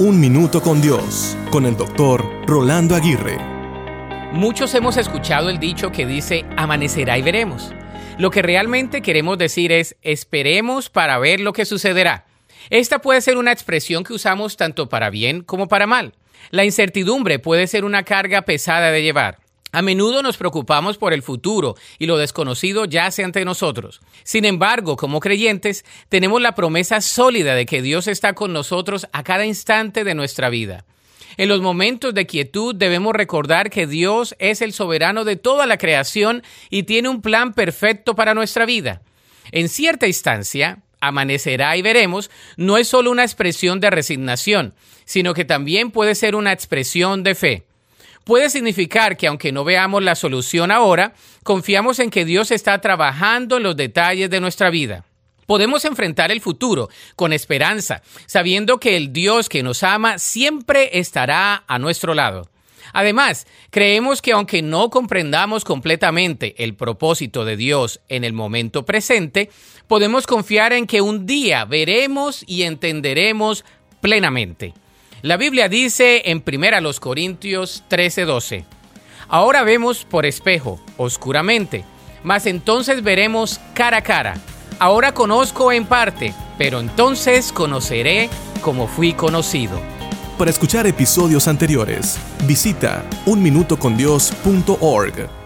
Un Minuto con Dios, con el doctor Rolando Aguirre. Muchos hemos escuchado el dicho que dice, amanecerá y veremos. Lo que realmente queremos decir es, esperemos para ver lo que sucederá. Esta puede ser una expresión que usamos tanto para bien como para mal. La incertidumbre puede ser una carga pesada de llevar. A menudo nos preocupamos por el futuro y lo desconocido yace ante nosotros. Sin embargo, como creyentes, tenemos la promesa sólida de que Dios está con nosotros a cada instante de nuestra vida. En los momentos de quietud debemos recordar que Dios es el soberano de toda la creación y tiene un plan perfecto para nuestra vida. En cierta instancia, amanecerá y veremos, no es solo una expresión de resignación, sino que también puede ser una expresión de fe puede significar que aunque no veamos la solución ahora, confiamos en que Dios está trabajando en los detalles de nuestra vida. Podemos enfrentar el futuro con esperanza, sabiendo que el Dios que nos ama siempre estará a nuestro lado. Además, creemos que aunque no comprendamos completamente el propósito de Dios en el momento presente, podemos confiar en que un día veremos y entenderemos plenamente. La Biblia dice en 1 Corintios 13:12, Ahora vemos por espejo, oscuramente, mas entonces veremos cara a cara. Ahora conozco en parte, pero entonces conoceré como fui conocido. Para escuchar episodios anteriores, visita unminutocondios.org.